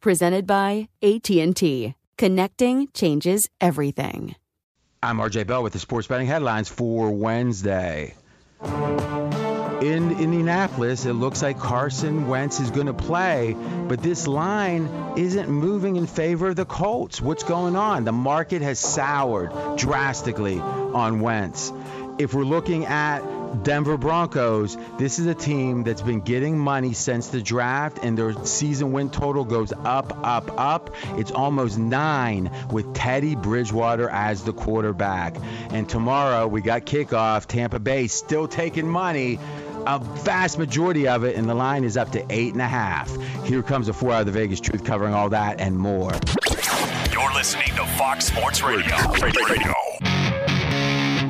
Presented by AT&T. Connecting changes everything. I'm RJ Bell with the sports betting headlines for Wednesday. In Indianapolis, it looks like Carson Wentz is going to play, but this line isn't moving in favor of the Colts. What's going on? The market has soured drastically on Wentz. If we're looking at Denver Broncos, this is a team that's been getting money since the draft, and their season win total goes up, up, up. It's almost nine with Teddy Bridgewater as the quarterback. And tomorrow we got kickoff. Tampa Bay still taking money. A vast majority of it, and the line is up to eight and a half. Here comes a four out of the Vegas truth covering all that and more. You're listening to Fox Sports Radio. Radio.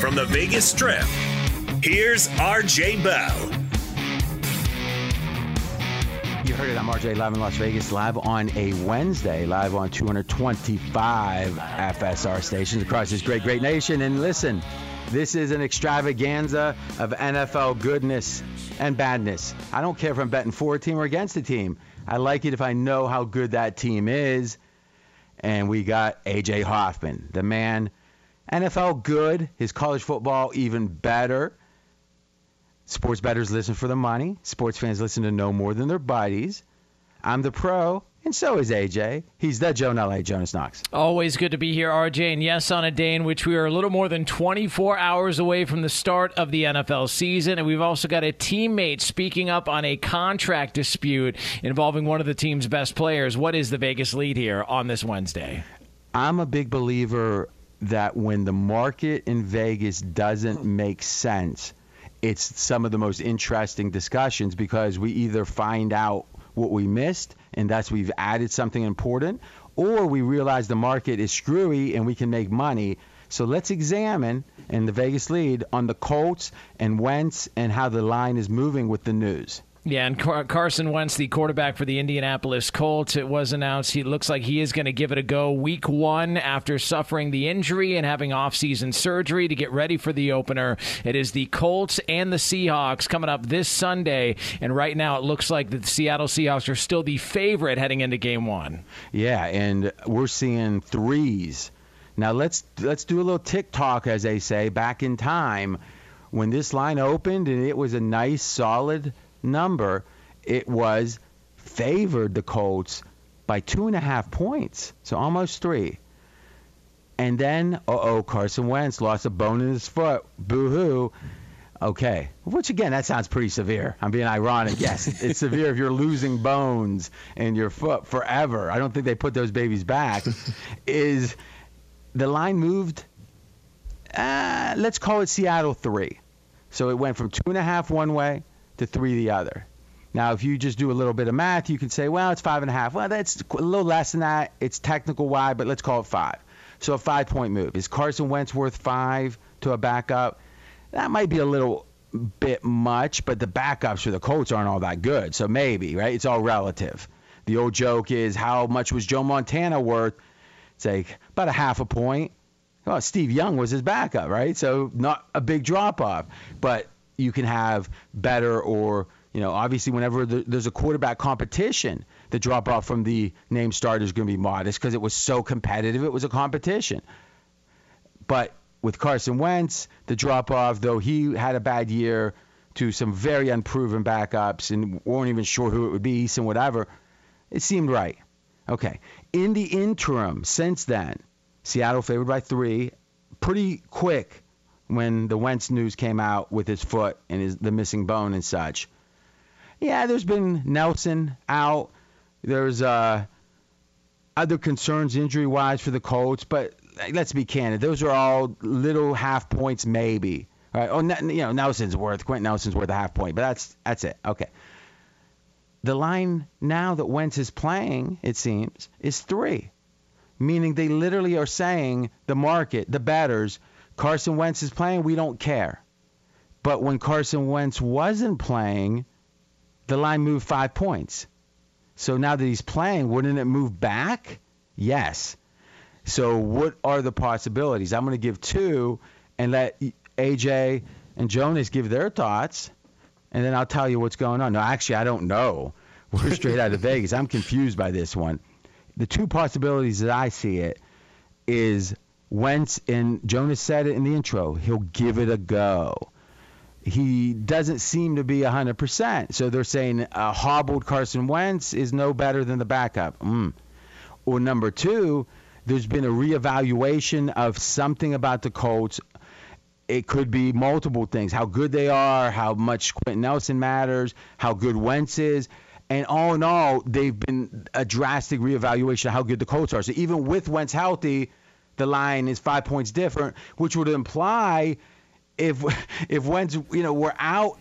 From the Vegas Strip, here's RJ Bell. You heard it. I'm RJ live in Las Vegas, live on a Wednesday, live on 225 FSR stations across this great, great nation. And listen, this is an extravaganza of NFL goodness and badness. I don't care if I'm betting for a team or against a team. I like it if I know how good that team is. And we got AJ Hoffman, the man, NFL good, his college football even better. Sports bettors listen for the money. Sports fans listen to no more than their bodies. I'm the pro, and so is AJ. He's the Joe LA, Jonas Knox. Always good to be here, RJ. And yes, on a day in which we are a little more than 24 hours away from the start of the NFL season. And we've also got a teammate speaking up on a contract dispute involving one of the team's best players. What is the Vegas lead here on this Wednesday? I'm a big believer that when the market in Vegas doesn't make sense, it's some of the most interesting discussions because we either find out what we missed and that's we've added something important, or we realize the market is screwy and we can make money. So let's examine in the Vegas lead on the Colts and Wentz and how the line is moving with the news. Yeah, and Car- Carson Wentz, the quarterback for the Indianapolis Colts, it was announced he looks like he is going to give it a go week one after suffering the injury and having offseason surgery to get ready for the opener. It is the Colts and the Seahawks coming up this Sunday, and right now it looks like the Seattle Seahawks are still the favorite heading into game one. Yeah, and we're seeing threes. Now let's let's do a little tick tock, as they say, back in time when this line opened and it was a nice solid number, it was favored the Colts by two and a half points, so almost three. And then, uh oh, Carson Wentz lost a bone in his foot. Boo hoo. Okay, which again, that sounds pretty severe. I'm being ironic. Yes, it's severe if you're losing bones in your foot forever. I don't think they put those babies back. Is the line moved? Uh, let's call it Seattle three. So it went from two and a half one way to three the other. Now, if you just do a little bit of math, you can say, well, it's five and a half. Well, that's a little less than that. It's technical wide, but let's call it five. So a five point move. Is Carson Wentz worth five to a backup? That might be a little bit much, but the backups for the Colts aren't all that good. So maybe, right? It's all relative. The old joke is how much was Joe Montana worth? It's like about a half a point. Well, Steve Young was his backup, right? So not a big drop off, but you can have better or you know obviously whenever there's a quarterback competition, the drop off from the name starter is going to be modest because it was so competitive. It was a competition, but with Carson Wentz, the drop off though he had a bad year to some very unproven backups and weren't even sure who it would be, Eason, whatever. It seemed right. Okay. In the interim, since then, Seattle favored by three, pretty quick when the Wentz news came out with his foot and his, the missing bone and such. Yeah, there's been Nelson out. There's uh, other concerns injury wise for the Colts, but let's be candid. Those are all little half points, maybe. Right? Oh, you know, Nelson's worth Quenton Nelson's worth a half point, but that's that's it. Okay. The line now that Wentz is playing, it seems, is three, meaning they literally are saying the market, the betters, Carson Wentz is playing, we don't care. But when Carson Wentz wasn't playing, the line moved five points. So now that he's playing, wouldn't it move back? Yes. So what are the possibilities? I'm going to give two and let AJ and Jonas give their thoughts, and then I'll tell you what's going on. No, actually, I don't know. We're straight out of Vegas. I'm confused by this one. The two possibilities that I see it is Wentz, and Jonas said it in the intro, he'll give it a go. He doesn't seem to be 100%. So they're saying a hobbled Carson Wentz is no better than the backup. Mm. Or number two, there's been a reevaluation of something about the Colts. It could be multiple things how good they are, how much Quenton Nelson matters, how good Wentz is. And all in all, they've been a drastic reevaluation of how good the Colts are. So even with Wentz healthy, the line is five points different, which would imply if if Wentz you know we're out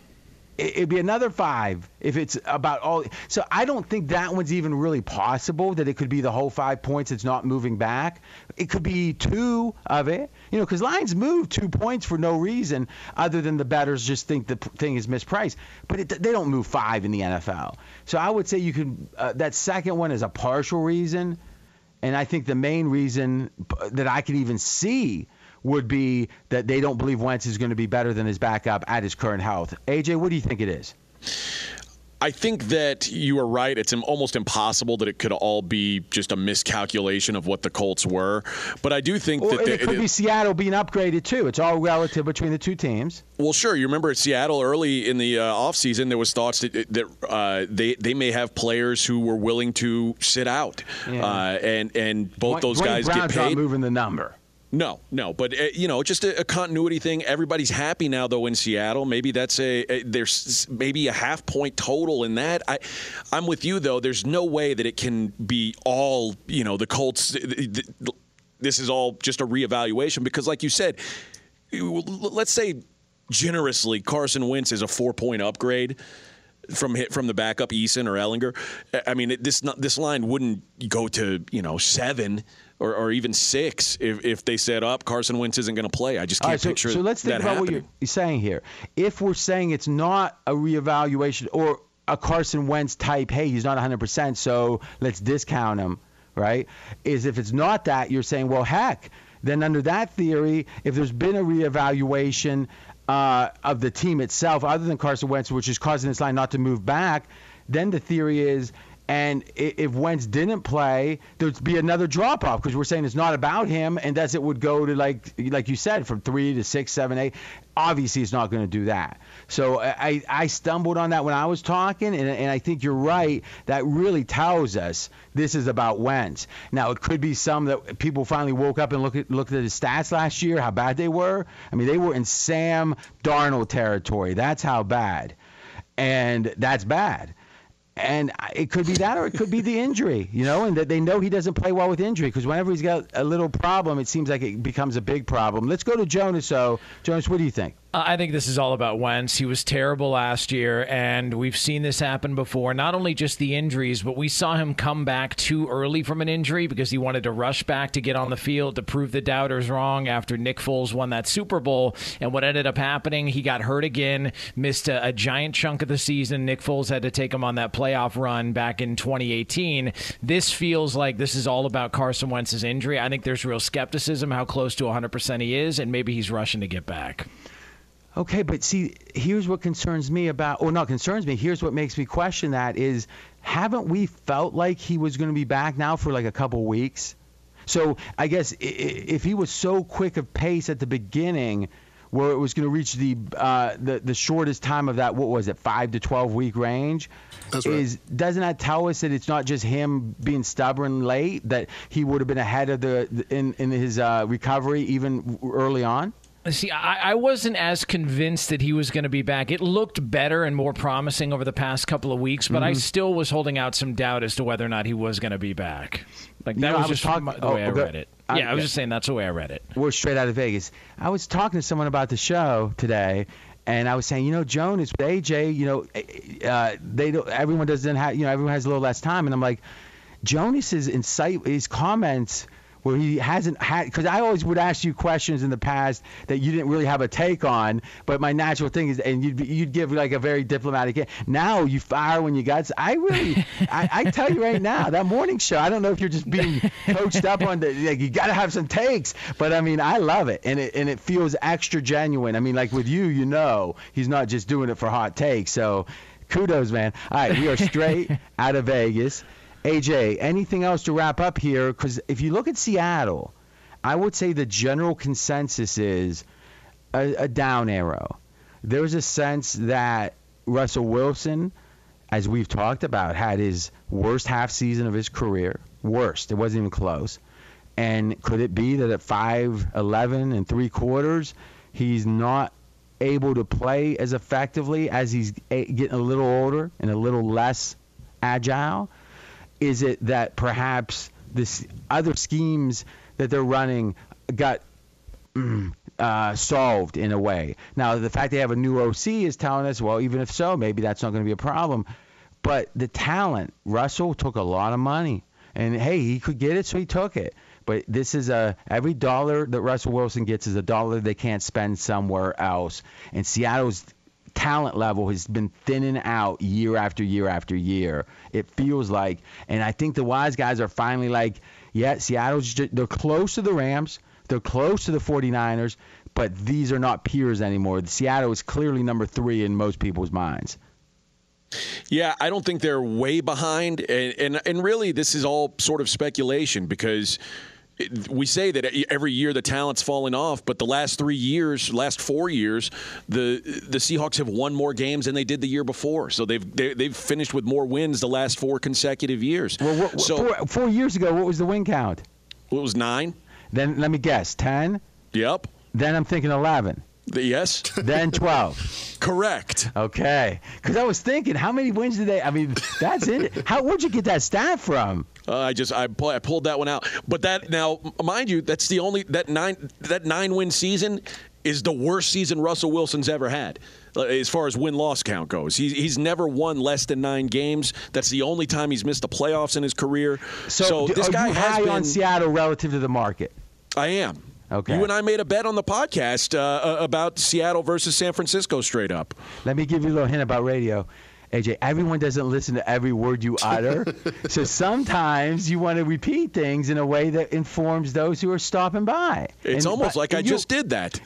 it'd be another five if it's about all. So I don't think that one's even really possible that it could be the whole five points. It's not moving back. It could be two of it, you know, because lines move two points for no reason other than the betters just think the thing is mispriced. But it, they don't move five in the NFL. So I would say you can. Uh, that second one is a partial reason. And I think the main reason that I can even see would be that they don't believe Wentz is going to be better than his backup at his current health. AJ, what do you think it is? I think that you are right. It's almost impossible that it could all be just a miscalculation of what the Colts were. But I do think well, that it could it, be Seattle being upgraded too. It's all relative between the two teams. Well, sure. You remember at Seattle early in the uh, offseason, there was thoughts that, that uh, they they may have players who were willing to sit out, yeah. uh, and and both those Duane guys Brown's get paid. Not moving the number. No, no, but uh, you know, just a, a, continuity thing. Everybody's happy now, though, in Seattle. Maybe that's a, a, there's maybe a half point total in that. I, I'm with you though. There's no way that it can be all you know the Colts. This is all just a reevaluation because, like you said, let's say generously Carson Wentz is a four point upgrade from hit from the backup Eason or Ehlinger. I mean, this this line wouldn't go to you know seven or, or even six if, if they set up Carson Wentz isn't going to play. I just can't right, so, picture So let's think about happening. what you're saying here. If we're saying it's not a reevaluation, or a Carson Wentz type, hey, he's not 100%, so let's discount him, right? Is if it's not that, you're saying, well, heck, then under that theory, if there's been a reevaluation uh, of the team itself, other than Carson Wentz, which is causing this line not to move back, then the theory is and if Wentz didn't play, there'd be another drop off because we're saying it's not about him, and thus it would go to like like you said from three to six, seven, eight. Obviously, it's not going to do that. So I I stumbled on that when I was talking, and, and I think you're right. That really tells us this is about Wentz. Now it could be some that people finally woke up and looked at looked at his stats last year, how bad they were. I mean, they were in Sam Darnold territory. That's how bad, and that's bad and it could be that or it could be the injury, you know, and that they know he doesn't play well with injury because whenever he's got a little problem, it seems like it becomes a big problem. Let's go to Jonas. So, Jonas, what do you think? I think this is all about Wentz. He was terrible last year, and we've seen this happen before. Not only just the injuries, but we saw him come back too early from an injury because he wanted to rush back to get on the field to prove the doubters wrong after Nick Foles won that Super Bowl. And what ended up happening, he got hurt again, missed a, a giant chunk of the season. Nick Foles had to take him on that playoff run back in 2018. This feels like this is all about Carson Wentz's injury. I think there's real skepticism how close to 100% he is, and maybe he's rushing to get back. Okay, but see, here's what concerns me about, or not concerns me. Here's what makes me question that is, haven't we felt like he was going to be back now for like a couple weeks? So I guess if he was so quick of pace at the beginning, where it was going to reach the, uh, the the shortest time of that, what was it, five to twelve week range? That's right. Is doesn't that tell us that it's not just him being stubborn late, that he would have been ahead of the in in his uh, recovery even early on? See, I, I, wasn't as convinced that he was going to be back. It looked better and more promising over the past couple of weeks, but mm-hmm. I still was holding out some doubt as to whether or not he was going to be back. Like that you know, was, was just talk- the way oh, I read it. I, yeah, I was yeah. just saying that's the way I read it. We're straight out of Vegas. I was talking to someone about the show today, and I was saying, you know, Jonas with AJ, you know, eh, uh, they don't, everyone doesn't have, you know, everyone has a little less time, and I'm like, Jonas's insight, his comments where he hasn't had because I always would ask you questions in the past that you didn't really have a take on, but my natural thing is, and you'd you'd give like a very diplomatic. Now you fire when you got. I really, I, I tell you right now, that morning show. I don't know if you're just being coached up on the like you got to have some takes, but I mean I love it, and it and it feels extra genuine. I mean like with you, you know, he's not just doing it for hot takes. So kudos, man. All right, we are straight out of Vegas. AJ, anything else to wrap up here? Because if you look at Seattle, I would say the general consensus is a, a down arrow. There's a sense that Russell Wilson, as we've talked about, had his worst half season of his career. Worst. It wasn't even close. And could it be that at 5'11 and three quarters, he's not able to play as effectively as he's getting a little older and a little less agile? Is it that perhaps this other schemes that they're running got mm, uh, solved in a way? Now, the fact they have a new OC is telling us, well, even if so, maybe that's not going to be a problem. But the talent, Russell took a lot of money, and hey, he could get it, so he took it. But this is a every dollar that Russell Wilson gets is a dollar they can't spend somewhere else. And Seattle's talent level has been thinning out year after year after year. It feels like, and I think the wise guys are finally like, yeah, Seattle's just, they're close to the Rams, they're close to the 49ers, but these are not peers anymore. Seattle is clearly number three in most people's minds. Yeah, I don't think they're way behind, and, and and really this is all sort of speculation because we say that every year the talent's falling off, but the last three years, last four years, the the Seahawks have won more games than they did the year before. So they've they, have they have finished with more wins the last four consecutive years. Well, what, so four, four, years ago, what was the win count? Well, it was nine. Then let me guess, ten. Yep. Then I'm thinking eleven. The, yes. Then 12. Correct. Okay. Because I was thinking, how many wins did they? I mean, that's it. How? Where'd you get that stat from? Uh, I just I, I pulled that one out. But that now, mind you, that's the only that nine that nine win season is the worst season Russell Wilson's ever had uh, as far as win loss count goes. He's, he's never won less than nine games. That's the only time he's missed the playoffs in his career. So, so this guy you has high been, on Seattle relative to the market. I am. Okay. You and I made a bet on the podcast uh, about Seattle versus San Francisco straight up. Let me give you a little hint about radio. AJ, everyone doesn't listen to every word you utter. so sometimes you want to repeat things in a way that informs those who are stopping by. It's And- almost but like I you- just did that.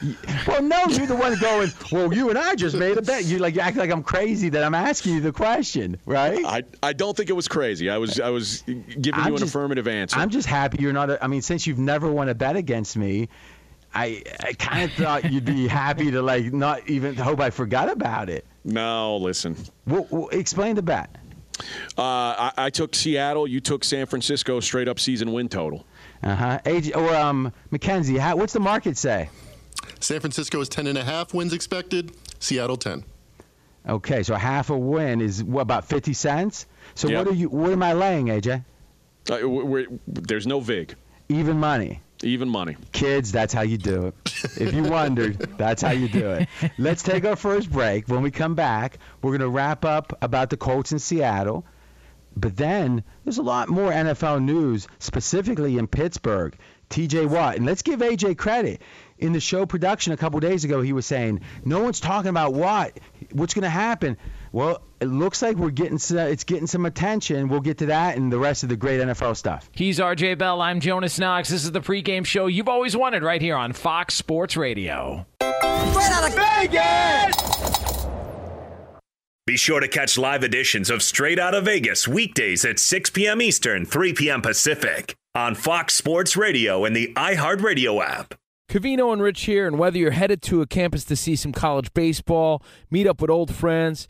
Well, no, you're the one going, well, you and I just made a bet. You like you act like I'm crazy that I'm asking you the question, right? I, I don't think it was crazy. I was I was giving I'm you an just- affirmative answer. I'm just happy you're not. A, I mean, since you've never won a bet against me, I I kind of thought you'd be happy to like not even hope I forgot about it. no, listen. Well, well, explain the bet. Uh, I, I took Seattle. You took San Francisco straight up season win total. Uh huh. AJ or um Mackenzie, how, what's the market say? San Francisco is 10 and a half wins expected. Seattle 10. Okay, so half a win is what about 50 cents? So Yep. what are you? What am I laying, AJ? Uh, we we're, there's no vig, Even money. Even money. Kids, that's how you do it. If you wondered, that's how you do it. Let's take our first break. When we come back, we're going to wrap up about the Colts in Seattle. But then there's a lot more NFL news, specifically in Pittsburgh. TJ Watt. And let's give AJ credit. In the show production a couple days ago, he was saying, no one's talking about Watt. What's going to happen? Well, it looks like we're getting some, it's getting some attention. We'll get to that and the rest of the great NFL stuff. He's RJ Bell. I'm Jonas Knox. This is the pregame show you've always wanted right here on Fox Sports Radio. Straight out of Vegas! Be sure to catch live editions of Straight Out of Vegas weekdays at 6 p.m. Eastern, 3 p.m. Pacific on Fox Sports Radio and the iHeartRadio app. Cavino and Rich here, and whether you're headed to a campus to see some college baseball, meet up with old friends,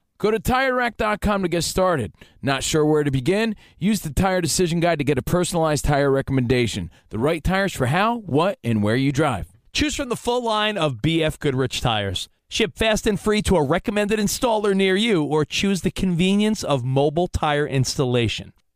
Go to TireRack.com to get started. Not sure where to begin? Use the Tire Decision Guide to get a personalized tire recommendation. The right tires for how, what, and where you drive. Choose from the full line of BF Goodrich tires. Ship fast and free to a recommended installer near you, or choose the convenience of mobile tire installation.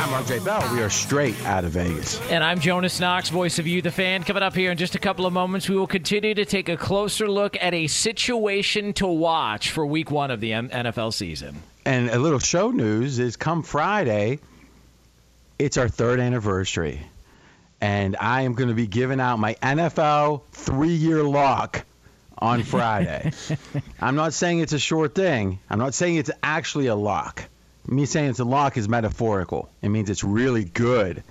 I'm RJ Bell. We are straight out of Vegas. And I'm Jonas Knox, voice of you, the fan. Coming up here in just a couple of moments, we will continue to take a closer look at a situation to watch for week one of the NFL season. And a little show news is come Friday, it's our third anniversary. And I am going to be giving out my NFL three year lock on Friday. I'm not saying it's a short thing, I'm not saying it's actually a lock. Me saying it's a lock is metaphorical. It means it's really good.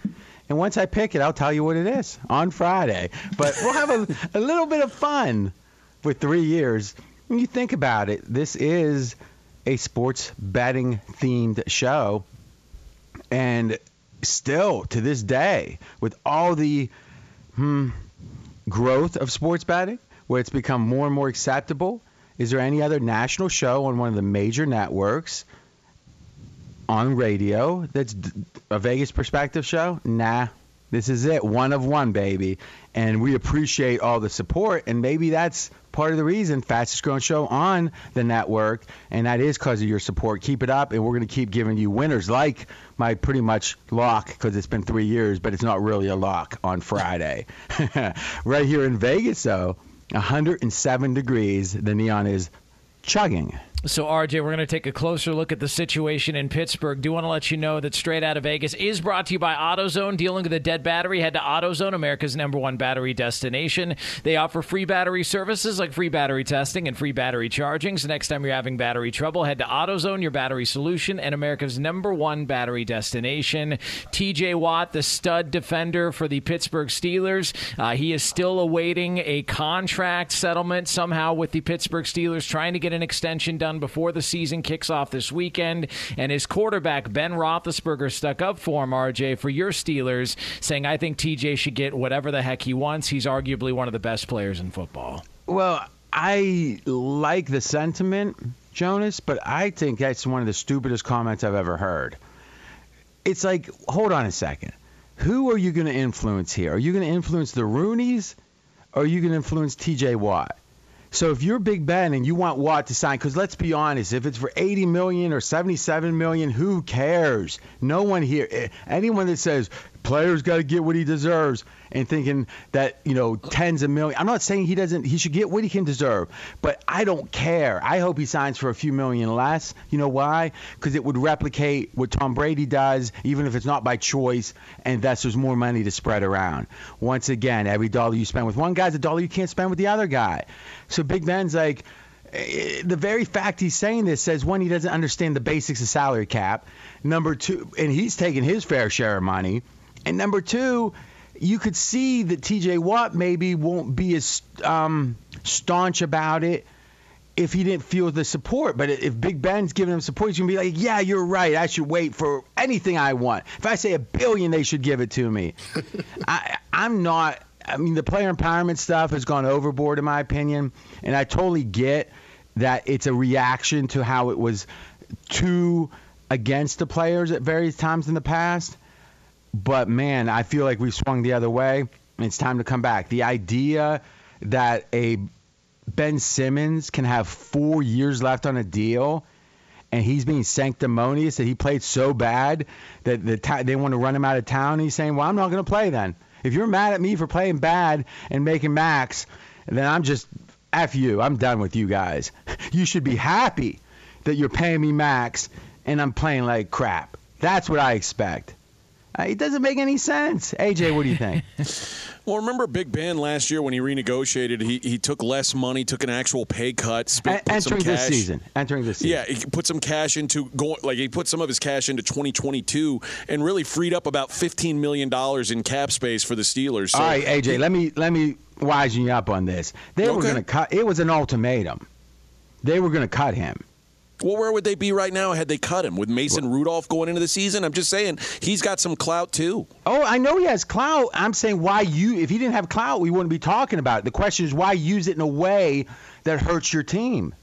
And once I pick it, I'll tell you what it is on Friday. But we'll have a, a little bit of fun for three years. When you think about it, this is a sports betting themed show. And still, to this day, with all the hmm, growth of sports betting, where it's become more and more acceptable, is there any other national show on one of the major networks on radio that's a Vegas perspective show? Nah. This is it, one of one, baby. And we appreciate all the support. And maybe that's part of the reason, fastest growing show on the network. And that is because of your support. Keep it up. And we're going to keep giving you winners like my pretty much lock, because it's been three years, but it's not really a lock on Friday. right here in Vegas, though, 107 degrees. The neon is chugging. So, RJ, we're going to take a closer look at the situation in Pittsburgh. Do want to let you know that Straight Out of Vegas is brought to you by AutoZone. Dealing with a dead battery, head to AutoZone, America's number one battery destination. They offer free battery services like free battery testing and free battery charging. So, next time you're having battery trouble, head to AutoZone, your battery solution, and America's number one battery destination. TJ Watt, the stud defender for the Pittsburgh Steelers, uh, he is still awaiting a contract settlement somehow with the Pittsburgh Steelers, trying to get an extension done before the season kicks off this weekend. And his quarterback, Ben Roethlisberger, stuck up for him, RJ, for your Steelers, saying, I think TJ should get whatever the heck he wants. He's arguably one of the best players in football. Well, I like the sentiment, Jonas, but I think that's one of the stupidest comments I've ever heard. It's like, hold on a second. Who are you going to influence here? Are you going to influence the Rooneys or are you going to influence TJ Watt? So if you're Big Ben and you want Watt to sign, because let's be honest, if it's for 80 million or 77 million, who cares? No one here, anyone that says players got to get what he deserves and thinking that you know tens of million. I'm not saying he doesn't. He should get what he can deserve, but I don't care. I hope he signs for a few million less. You know why? Because it would replicate what Tom Brady does, even if it's not by choice, and thus there's more money to spread around. Once again, every dollar you spend with one guy is a dollar you can't spend with the other guy. So Big Ben's like eh, the very fact he's saying this says one, he doesn't understand the basics of salary cap. Number two, and he's taking his fair share of money. And number two, you could see that TJ Watt maybe won't be as um, staunch about it if he didn't feel the support. But if Big Ben's giving him support, he's going to be like, yeah, you're right. I should wait for anything I want. If I say a billion, they should give it to me. I, I'm not. I mean, the player empowerment stuff has gone overboard, in my opinion. And I totally get that it's a reaction to how it was too against the players at various times in the past. But man, I feel like we've swung the other way. It's time to come back. The idea that a Ben Simmons can have four years left on a deal and he's being sanctimonious that he played so bad that the ta- they want to run him out of town. He's saying, "Well, I'm not going to play then. If you're mad at me for playing bad and making max, then I'm just f you. I'm done with you guys. You should be happy that you're paying me max and I'm playing like crap. That's what I expect." It doesn't make any sense. AJ, what do you think? well, remember Big Ben last year when he renegotiated, he, he took less money, took an actual pay cut, spent, A- entering this season. Entering this season. Yeah, he put some cash into going like he put some of his cash into 2022 and really freed up about 15 million dollars in cap space for the Steelers. So, All right, AJ, let me let me wisen you up on this. They okay. were going to cut. It was an ultimatum. They were going to cut him. Well, where would they be right now had they cut him with Mason Rudolph going into the season? I'm just saying he's got some clout too. Oh, I know he has clout. I'm saying why you if he didn't have clout, we wouldn't be talking about it. The question is why use it in a way that hurts your team.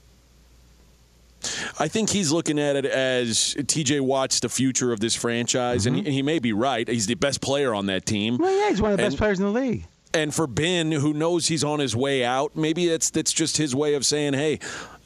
I think he's looking at it as TJ Watt's the future of this franchise, mm-hmm. and, he, and, he, may be right. He's the best player on that team. Well, yeah, he's one of the and, best players in the league And for Ben, who knows he's on his way out, maybe that's that's just his way of saying, "Hey,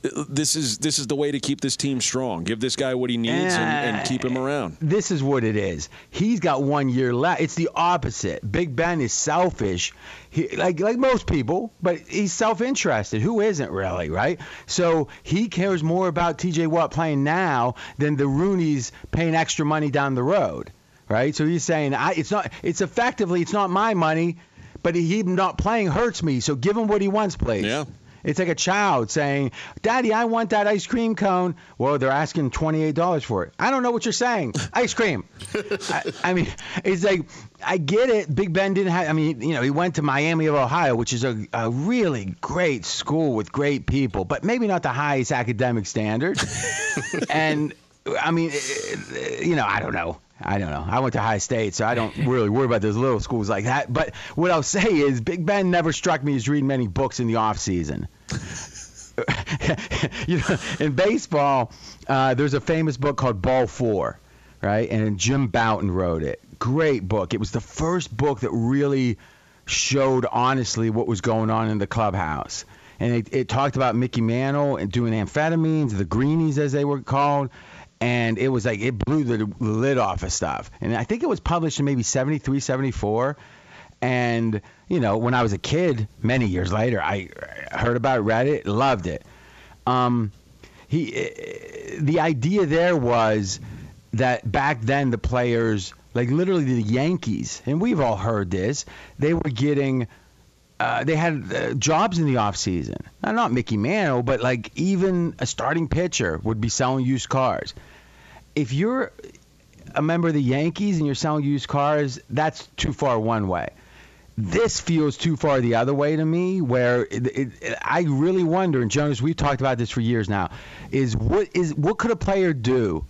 this is this is the way to keep this team strong. Give this guy what he needs and, and eh, keep him around." This is what it is. He's got one year left. It's the opposite. Big Ben is selfish, he, like like most people, but he's self-interested. Who isn't really, right? So he cares more about T.J. Watt playing now than the Rooney's paying extra money down the road, right? So he's saying, I, it's not. It's effectively, it's not my money, but he not playing hurts me. So give him what he wants, please. Yeah. It's like a child saying, "Daddy, I want that ice cream cone." Well, they're asking twenty-eight dollars for it. I don't know what you're saying. Ice cream. I, I mean, it's like I get it. Big Ben didn't have. I mean, you know, he went to Miami of Ohio, which is a, a really great school with great people, but maybe not the highest academic standards. and I mean, eh, eh, you know, I don't know. I don't know. I went to high state, so I don't really worry about those little schools like that. But what I'll say is, Big Ben never struck me as reading many books in the off season. you know, in baseball, uh, there's a famous book called Ball Four, right? And Jim Bouton wrote it. Great book. It was the first book that really showed honestly what was going on in the clubhouse. And it, it talked about Mickey Mantle and doing amphetamines, the greenies as they were called and it was like it blew the lid off of stuff. And I think it was published in maybe 73, 74. And you know, when I was a kid, many years later, I heard about it, read it, loved it. Um, he, the idea there was that back then the players, like literally the Yankees, and we've all heard this, they were getting. Uh, they had uh, jobs in the off season. Not Mickey Mantle, but like even a starting pitcher would be selling used cars if you're a member of the Yankees and you're selling used cars, that's too far one way. This feels too far the other way to me, where it, it, I really wonder. And Jonas, we've talked about this for years now. Is what is what could a player do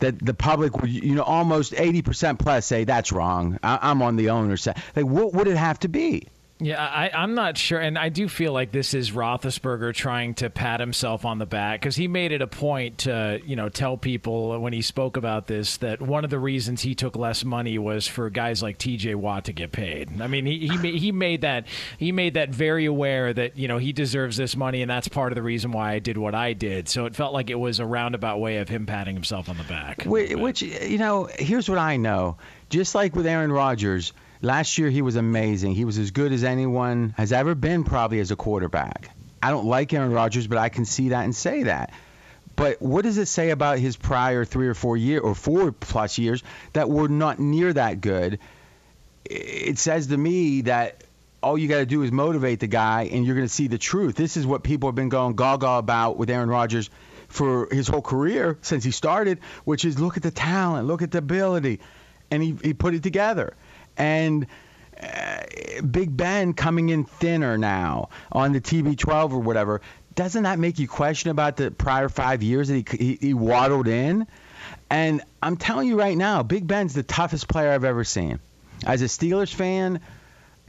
that the public would, you know, almost 80% plus say that's wrong. I, am on the owner's side. Like, what would it have to be? Yeah, I, I'm not sure, and I do feel like this is Roethlisberger trying to pat himself on the back because he made it a point to, you know, tell people when he spoke about this that one of the reasons he took less money was for guys like T.J. Watt to get paid. I mean, he he, he made that he made that very aware that you know he deserves this money, and that's part of the reason why I did what I did. So it felt like it was a roundabout way of him patting himself on the back. Which, which you know, here's what I know. Just like with Aaron Rodgers Last year he was amazing. He was as good as anyone has ever been probably as a quarterback. I don't like Aaron Rodgers, but I can see that and say that. But what does it say about his prior three or four year or four plus years that were not near that good? It says to me that all you got to do is motivate the guy, and you're going to see the truth. This is what people have been going gaga about with Aaron Rodgers for his whole career since he started, which is look at the talent, look at the ability, and he, he put it together and uh, Big Ben coming in thinner now on the TB12 or whatever. Doesn't that make you question about the prior five years that he, he, he waddled in? And I'm telling you right now, Big Ben's the toughest player I've ever seen. As a Steelers fan,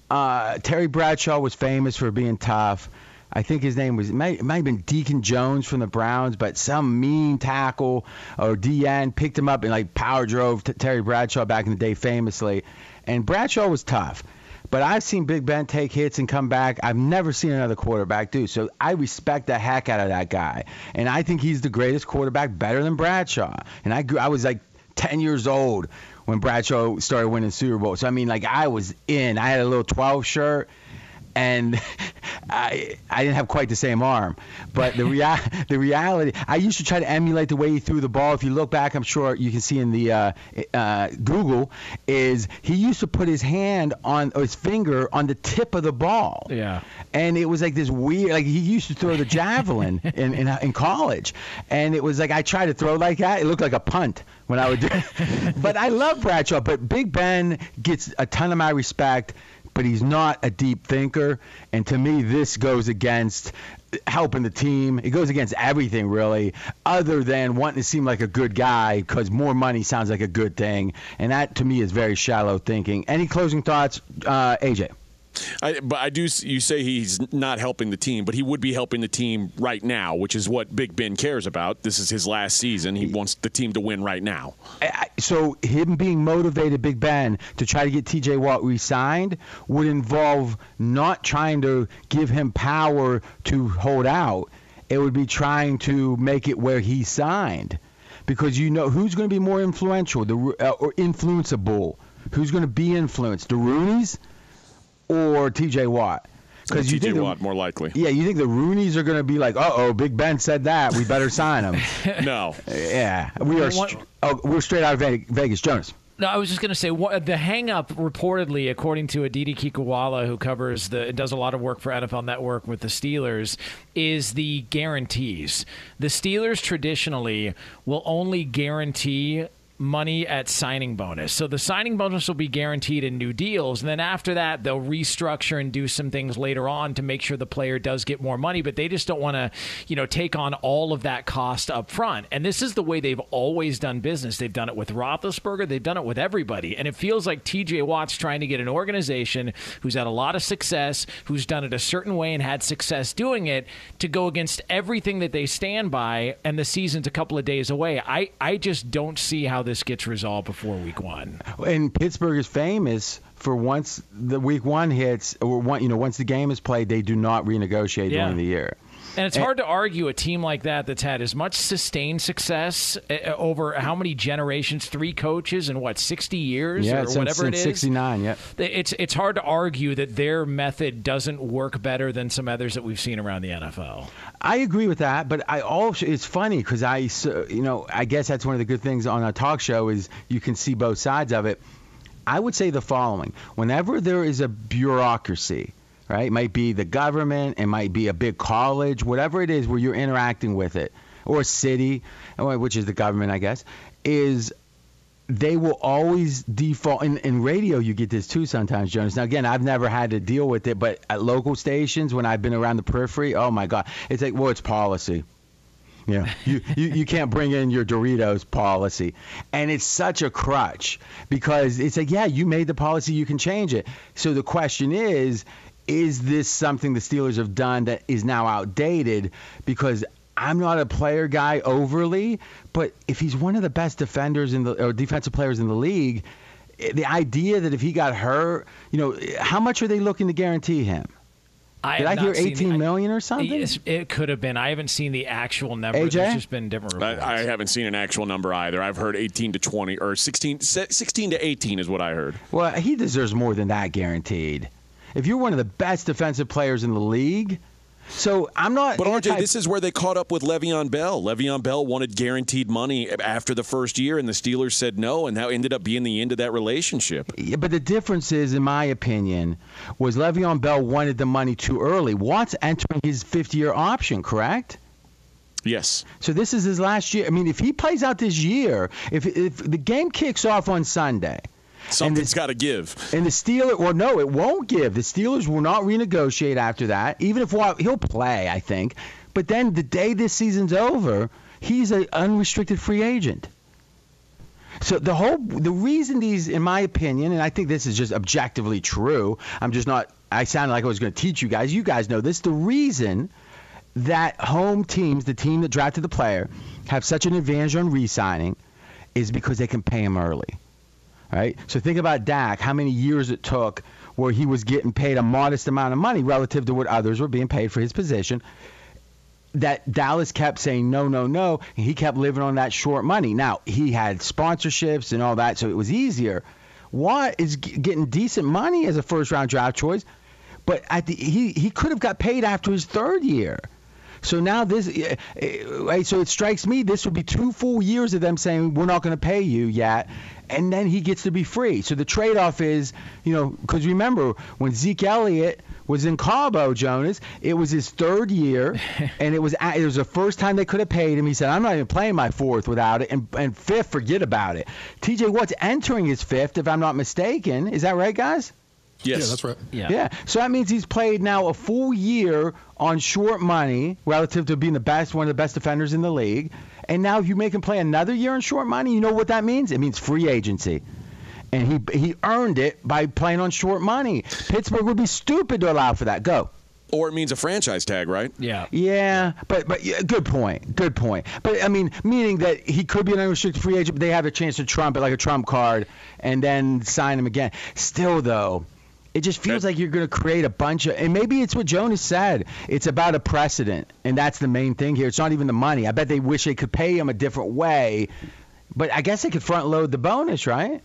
uh, Terry Bradshaw was famous for being tough. I think his name was it might, it might have been Deacon Jones from the Browns, but some mean tackle or DN picked him up and like power drove Terry Bradshaw back in the day famously. And Bradshaw was tough. But I've seen Big Ben take hits and come back. I've never seen another quarterback do. So I respect the heck out of that guy. And I think he's the greatest quarterback, better than Bradshaw. And I grew, I was like 10 years old when Bradshaw started winning Super Bowl. So I mean, like I was in. I had a little 12 shirt and I I didn't have quite the same arm, but the rea- the reality I used to try to emulate the way he threw the ball. If you look back, I'm sure you can see in the uh, uh, Google is he used to put his hand on or his finger on the tip of the ball. Yeah, and it was like this weird like he used to throw the javelin in, in in college, and it was like I tried to throw like that. It looked like a punt when I would do. but I love Bradshaw, but Big Ben gets a ton of my respect but he's not a deep thinker. And to me, this goes against helping the team. It goes against everything, really, other than wanting to seem like a good guy because more money sounds like a good thing. And that, to me, is very shallow thinking. Any closing thoughts, uh, AJ? I, but I do. You say he's not helping the team, but he would be helping the team right now, which is what Big Ben cares about. This is his last season. He wants the team to win right now. So him being motivated, Big Ben, to try to get T.J. Watt re-signed would involve not trying to give him power to hold out. It would be trying to make it where he signed, because you know who's going to be more influential, the uh, or influenceable. Who's going to be influenced, the Rooneys or T.J. Watt? Because you T.J. think the- Watt more likely. Yeah, you think the Rooneys are going to be like, "Uh oh, Big Ben said that, we better sign him." no. Yeah, we are. Well, Str- oh, we're straight out of Vegas, Jonas. No, I was just going to say what, the hang up reportedly, according to Aditi Kinkhabwala, who covers the does a lot of work for NFL Network with the Steelers, is the guarantees. The Steelers traditionally will only guarantee money at signing bonus. So the signing bonus will be guaranteed in new deals and then after that they'll restructure and do some things later on to make sure the player does get more money, but they just don't want to, you know, take on all of that cost up front. And this is the way they've always done business. They've done it with Roethlisberger, they've done it with everybody. And it feels like TJ Watt's trying to get an organization who's had a lot of success, who's done it a certain way and had success doing it to go against everything that they stand by and the season's a couple of days away. I I just don't see how this gets resolved before week 1. And Pittsburgh is famous for once the week one hits, or one, you know, once the game is played, they do not renegotiate Yeah. during the year. And it's hard to argue a team like that that's had as much sustained success uh, over how many generations, three coaches in what, 60 years Yeah, or since, whatever it since is. '69. Yeah. It's it's hard to argue that their method doesn't work better than some others that we've seen around the NFL. I agree with that, but I also it's funny because I you know I guess that's one of the good things on a talk show is you can see both sides of it. I would say the following: whenever there is a bureaucracy, right, it might be the government, it might be a big college, whatever it is where you're interacting with it, or city, which is the government, I guess, is they will always default in, in radio you get this too sometimes jonas. Now again i've never had to deal with it but at local stations when i've been around the periphery oh my god it's like well it's policy. Yeah, you, you you can't bring in your Doritos policy, and it's such a crutch because it's like, yeah, you made the policy, you can change it. So the question is, is this something the Steelers have done that is now outdated? Because I'm not a player guy overly, but if he's one of the best defenders in the or defensive players in the league, eh, the idea that if he got hurt, you know, how much are they looking to guarantee him? I Did I hear not seen- 18 million or something? It's- It could have been. I haven't seen the actual number. AJ? There's just been different reports. I, I haven't seen an actual number either. I've heard 18 to 20 or 16, 16 to 18 is what I heard. Well, he deserves more than that guaranteed. If you're one of the best defensive players in the league, so I'm not. But RJ, anti- this is where they caught up with Le'Veon Bell. Le'Veon Bell wanted guaranteed money after the first year, and the Steelers said no, and that ended up being the end of that relationship. Yeah, but the difference is, in my opinion, was Le'Veon Bell wanted the money too early. Watt's entering his fifth-year option, correct? Yes. So this is his last year. I mean, if he plays out this year, if if the game kicks off on Sunday, Something's got to give. and the Steelers, or no, it won't give. The Steelers will not renegotiate after that. Even if he'll play, I think. But then the day this season's over, he's an unrestricted free agent. So the whole, the reason these, in my opinion, and I think this is just objectively true. I'm just not. I sounded like I was going to teach you guys. You guys know this. The reason that home teams, the team that drafted the player, have such an advantage on re-signing, is because they can pay him early right? So think about Dak, how many years it took where he was getting paid a modest amount of money relative to what others were being paid for his position. That Dallas kept saying no, no, no, and he kept living on that short money. Now he had sponsorships and all that, so it was easier. Watt is getting decent money as a first-round draft choice, but at the, he he could have got paid after his third year. So now this, eh, eh, right? So it strikes me this would be two full years of them saying we're not going to pay you yet, and then he gets to be free. So the trade-off is, you know, because remember when Zeke Elliott was in Cabo, Jonas, it was his third year, and it was a- it was the first time they could have paid him. He said, "I'm not even playing my fourth without it," and and fifth, forget about it. T.J. Watt's entering his fifth, if I'm not mistaken. Is that right, guys? Yes. Yeah, that's right. Yeah. Yeah. So that means he's played now a full year on short money relative to being the best, one of the best defenders in the league. And now if you make him play another year on short money, you know what that means? It means free agency. and he he earned it by playing on short money. Pittsburgh would be stupid to allow for that. Go. Or it means a franchise tag, right? Yeah. Yeah, but but yeah, good point. Good point. But I mean, meaning that he could be an unrestricted free agent, but they have a chance to trump it like a trump card and then sign him again. Still though, it just feels like you're going to create a bunch of, and maybe it's what Jonas said. It's about a precedent, and that's the main thing here. It's not even the money. I bet they wish they could pay him a different way, but I guess they could front load the bonus, right?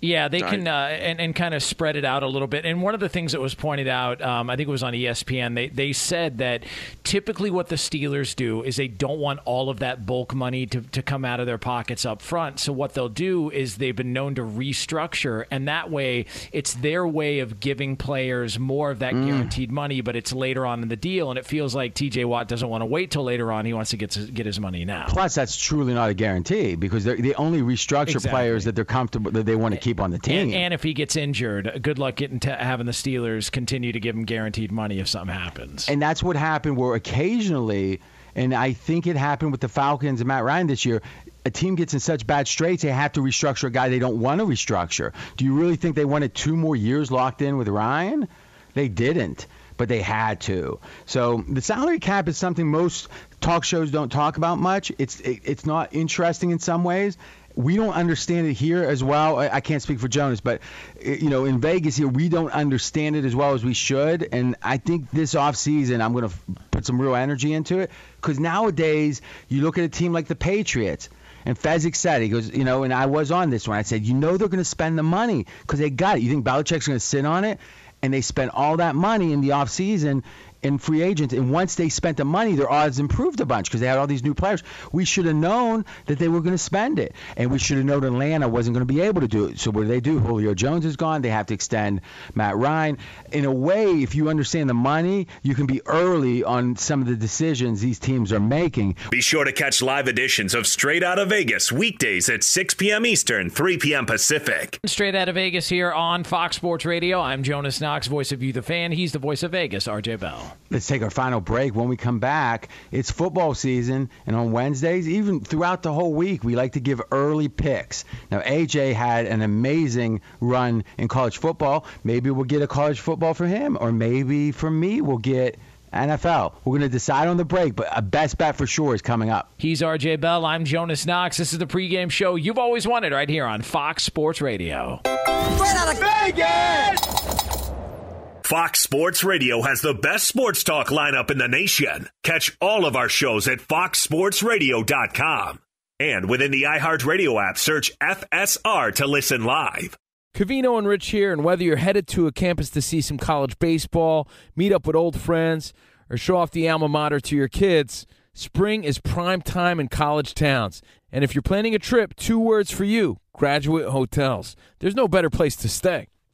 Yeah, they can uh, and and kind of spread it out a little bit. And one of the things that was pointed out, um, I think it was on ESPN, they they said that typically what the Steelers do is they don't want all of that bulk money to, to come out of their pockets up front. So what they'll do is they've been known to restructure, and that way it's their way of giving players more of that Mm. guaranteed money, but it's later on in the deal. And it feels like T.J. Watt doesn't want to wait till later on; he wants to get to, get his money now. Plus, that's truly not a guarantee because they only restructure Exactly. players that they're comfortable that they want to keep on the team. And, and if he gets injured, good luck getting to having the Steelers continue to give him guaranteed money if something happens. And that's what happened where occasionally, and I think it happened with the Falcons and Matt Ryan this year, a team gets in such bad straits they have to restructure a guy they don't want to restructure. Do you really think they wanted two more years locked in with Ryan? They didn't. But they had to. So the salary cap is something most talk shows don't talk about much. It's it, it's not interesting in some ways. We don't understand it here as well. I I can't speak for Jonas, but eh, you know, in Vegas here, we don't understand it as well as we should. And I think this offseason, I'm going to put some real energy into it because nowadays you look at a team like the Patriots. And Fezzik said, he goes, you know, and I was on this one. I said, you know, they're going to spend the money because they got it. You think Belichick's going to sit on it? And they spent all that money in the offseason in free agents. And once they spent the money, their odds improved a bunch because they had all these new players. We should have known that they were going to spend it. And we should have known Atlanta wasn't going to be able to do it. So what do they do? Julio Jones is gone. They have to extend Matt Ryan. In a way, if you understand the money, you can be early on some of the decisions these teams are making. Be sure to catch live editions of Straight Out of Vegas weekdays at 6 p.m. Eastern, 3 p.m. Pacific. Straight out of Vegas here on Fox Sports Radio. I'm Jonas Knox, voice of You, the fan. He's the voice of Vegas, RJ Bell. Let's take our final break. When we come back, it's football season, and on Wednesdays, even throughout the whole week, we like to give early picks. Now, AJ had an amazing run in college football. Maybe we'll get a college football for him, or maybe for me, we'll get NFL. We're going to decide on the break, but a best bet for sure is coming up. He's RJ Bell. I'm Jonas Knox. This is the pregame show you've always wanted right here on Fox Sports Radio. Straight out of Vegas! Fox Sports Radio has the best sports talk lineup in the nation. Catch all of our shows at foxsportsradio.com. And within the iHeartRadio app, search FSR to listen live. Covino and Rich here, and whether you're headed to a campus to see some college baseball, meet up with old friends, or show off the alma mater to your kids, spring is prime time in college towns. And if you're planning a trip, two words for you graduate hotels. There's no better place to stay.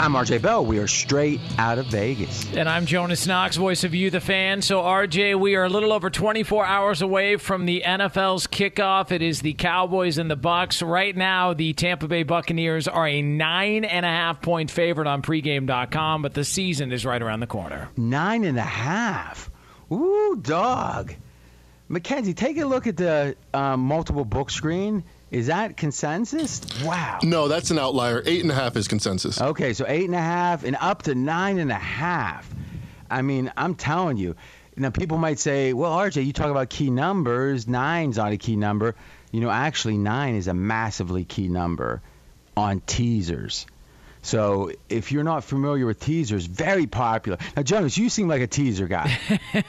I'm RJ Bell. We are straight out of Vegas. And I'm Jonas Knox, voice of you, the fan. So, RJ, we are a little over 24 hours away from the NFL's kickoff. It is the Cowboys and the Bucks. Right now, the Tampa Bay Buccaneers are a nine and a half point favorite on pregame.com, but the season is right around the corner. Nine and a half. Ooh, dog. Mackenzie, take a look at the um, multiple book screen. Is that consensus? Wow. No, that's an outlier. Eight and a half is consensus. Okay, so eight and a half and up to nine and a half. I mean, I'm telling you. Now, people might say, well, RJ, you talk about key numbers. Nine's not a key number. You know, actually, nine is a massively key number on teasers. So if you're not familiar with teasers, very popular. Now, Jonas, you seem like a teaser guy.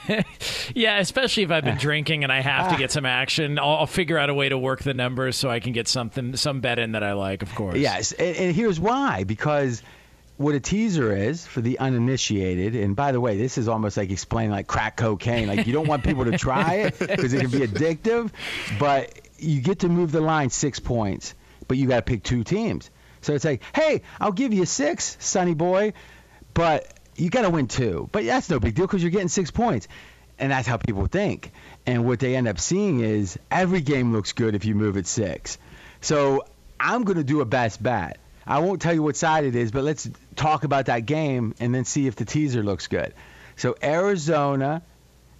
yeah, especially if I've been drinking and I have to get ah. some action. I'll, I'll, figure out a way to work the numbers so I can get something, some bet in that I like, of course. Yes, and, and here's why. Because what a teaser is for the uninitiated, and by the way, this is almost like explaining like crack cocaine. Like you don't want people to try it because it can be addictive, but you get to move the line six points, but you got to pick two teams. So it's like, hey, I'll give you six, Sonny boy, but you got to win two. But that's no big deal because you're getting six points. And that's how people think. And what they end up seeing is every game looks good if you move at six. So I'm going to do a best bet. I won't tell you what side it is, but let's talk about that game and then see if the teaser looks good. So Arizona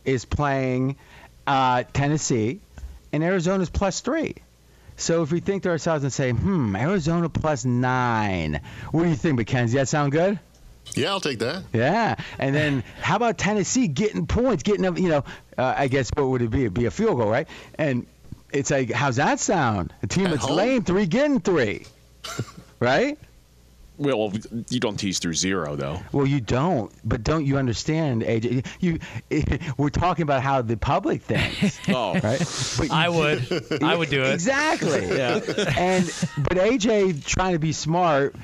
is playing uh, Tennessee, and Arizona's plus three. So if we think to ourselves and say, hmm, Arizona plus nine, what do you think, Mackenzie? That sound good? Yeah, I'll take that. Yeah, and then how about Tennessee getting points, getting a, you know, uh, I guess what would it be? It'd be a field goal, right? And it's like, how's that sound? A team At that's home? laying three, getting three, right? Well, you don't tease through zero, though. Well, you don't, but don't you understand, AJ? You, we're talking about how the public thinks, Oh, right? But I would. I would do it. Exactly. Yeah. And but AJ trying to be smart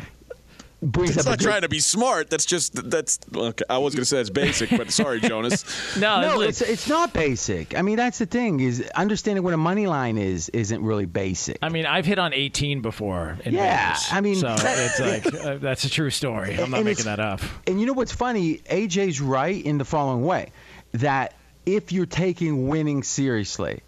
brings It's up a not good- trying to be smart. That's just that's. Okay, I was going to say that's basic, but sorry, Jonas. No, No, it's, it's it's not basic. I mean, that's the thing is understanding what a money line is isn't really basic. I mean, I've hit on 18 before in Yeah, Vegas. I mean, so that- it's like uh, that's a true story. I'm not making that up. And you know what's funny? AJ's right in the following way that if you're taking winning seriously,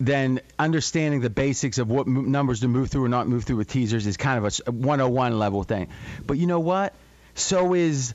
then understanding the basics of what m- numbers to move through or not move through with teasers is kind of a s- a 101 level thing. But you know what? So is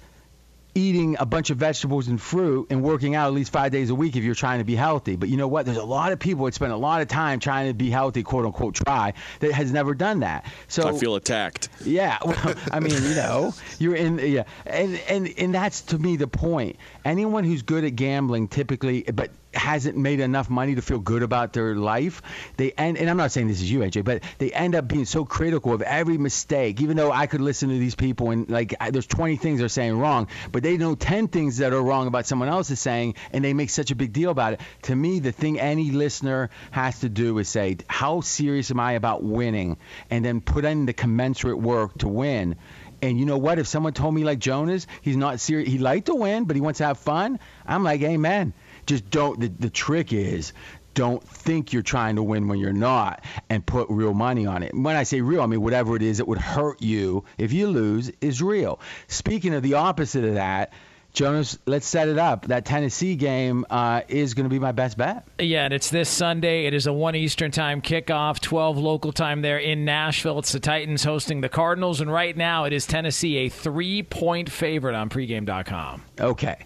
eating a bunch of vegetables and fruit and working out at least five days a week if you're trying to be healthy. But you know what? There's a lot of people that spend a lot of time trying to be healthy, quote unquote, try, that has never done that. So I feel attacked. yeah, well, I mean, you know, you're in, yeah, and and and that's to me the point. Anyone who's good at gambling, typically, but hasn't made enough money to feel good about their life, they end. And I'm not saying this is you, AJ, but they end up being so critical of every mistake. Even though I could listen to these people and like, I- there's 20 things they're saying wrong, but they know 10 things that are wrong about someone else is saying, and they make such a big deal about it. To me, the thing any listener has to do is say, how serious am I about winning, and then put in the commensurate work to win. And you know what? If someone told me like Jonas, he's not serious. He liked to win, but he wants to have fun. I'm like, amen. Just don't. The, the trick is, don't think you're trying to win when you're not and put real money on it. When I say real, I mean whatever it is that would hurt you if you lose is real. Speaking of the opposite of that, Jonas, let's set it up. That Tennessee game uh, is going to be my best bet. Yeah, and it's this Sunday. It is a 1 Eastern time kickoff, 12 local time there in Nashville. It's the Titans hosting the Cardinals, and right now it is Tennessee a three point favorite on pregame.com. Okay.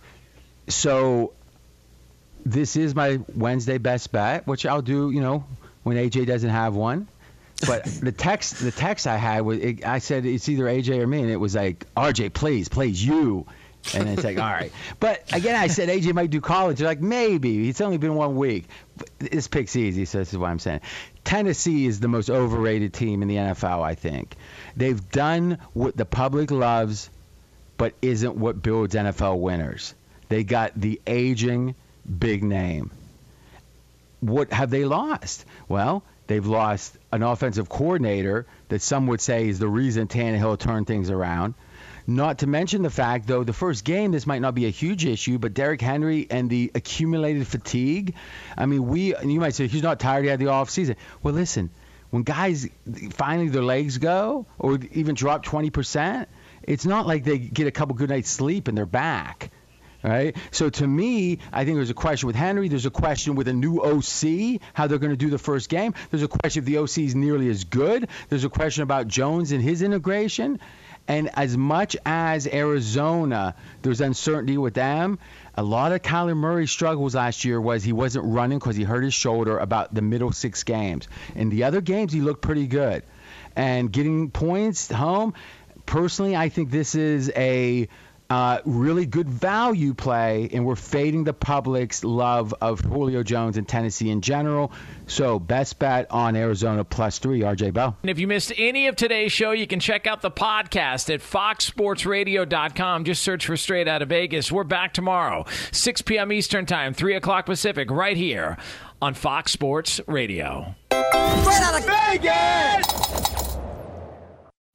So this is my Wednesday best bet, which I'll do, you know, when AJ doesn't have one. But the text, the text I had was, it, I said it's either AJ or me, and it was like, RJ, please, please, you. And it's like, all right. But again, I said AJ might do college. They're like, maybe. It's only been one week. But this pick's easy, so this is what I'm saying. Tennessee is the most overrated team in the NFL, I think. They've done what the public loves, but isn't what builds NFL winners. They got the aging big name. What have they lost? Well, they've lost an offensive coordinator that some would say is the reason Tannehill turned things around. Not to mention the fact, though, the first game, this might not be a huge issue, but Derrick Henry and the accumulated fatigue. I mean, we, you might say, he's not tired, he had the offseason. Well, listen, when guys finally their legs go or even drop 20%, it's not like they get a couple good nights sleep and they're back. Right? So to me, I think there's a question with Henry. There's a question with a new OC, how they're going to do the first game. There's a question if the OC is nearly as good. There's a question about Jones and his integration. And as much as Arizona, there's uncertainty with them. A lot of Kyler Murray's struggles last year was he wasn't running because he hurt his shoulder about the middle six games. In the other games, he looked pretty good. And getting points home, personally, I think this is a uh, really good value play, and we're fading the public's love of Julio Jones and Tennessee in general. So, best bet on Arizona plus three, RJ Bell. And if you missed any of today's show, you can check out the podcast at foxsportsradio.com. Just search for Straight Out of Vegas. We're back tomorrow, 6 p.m. Eastern Time, 3 o'clock Pacific, right here on Fox Sports Radio. Straight out of Vegas!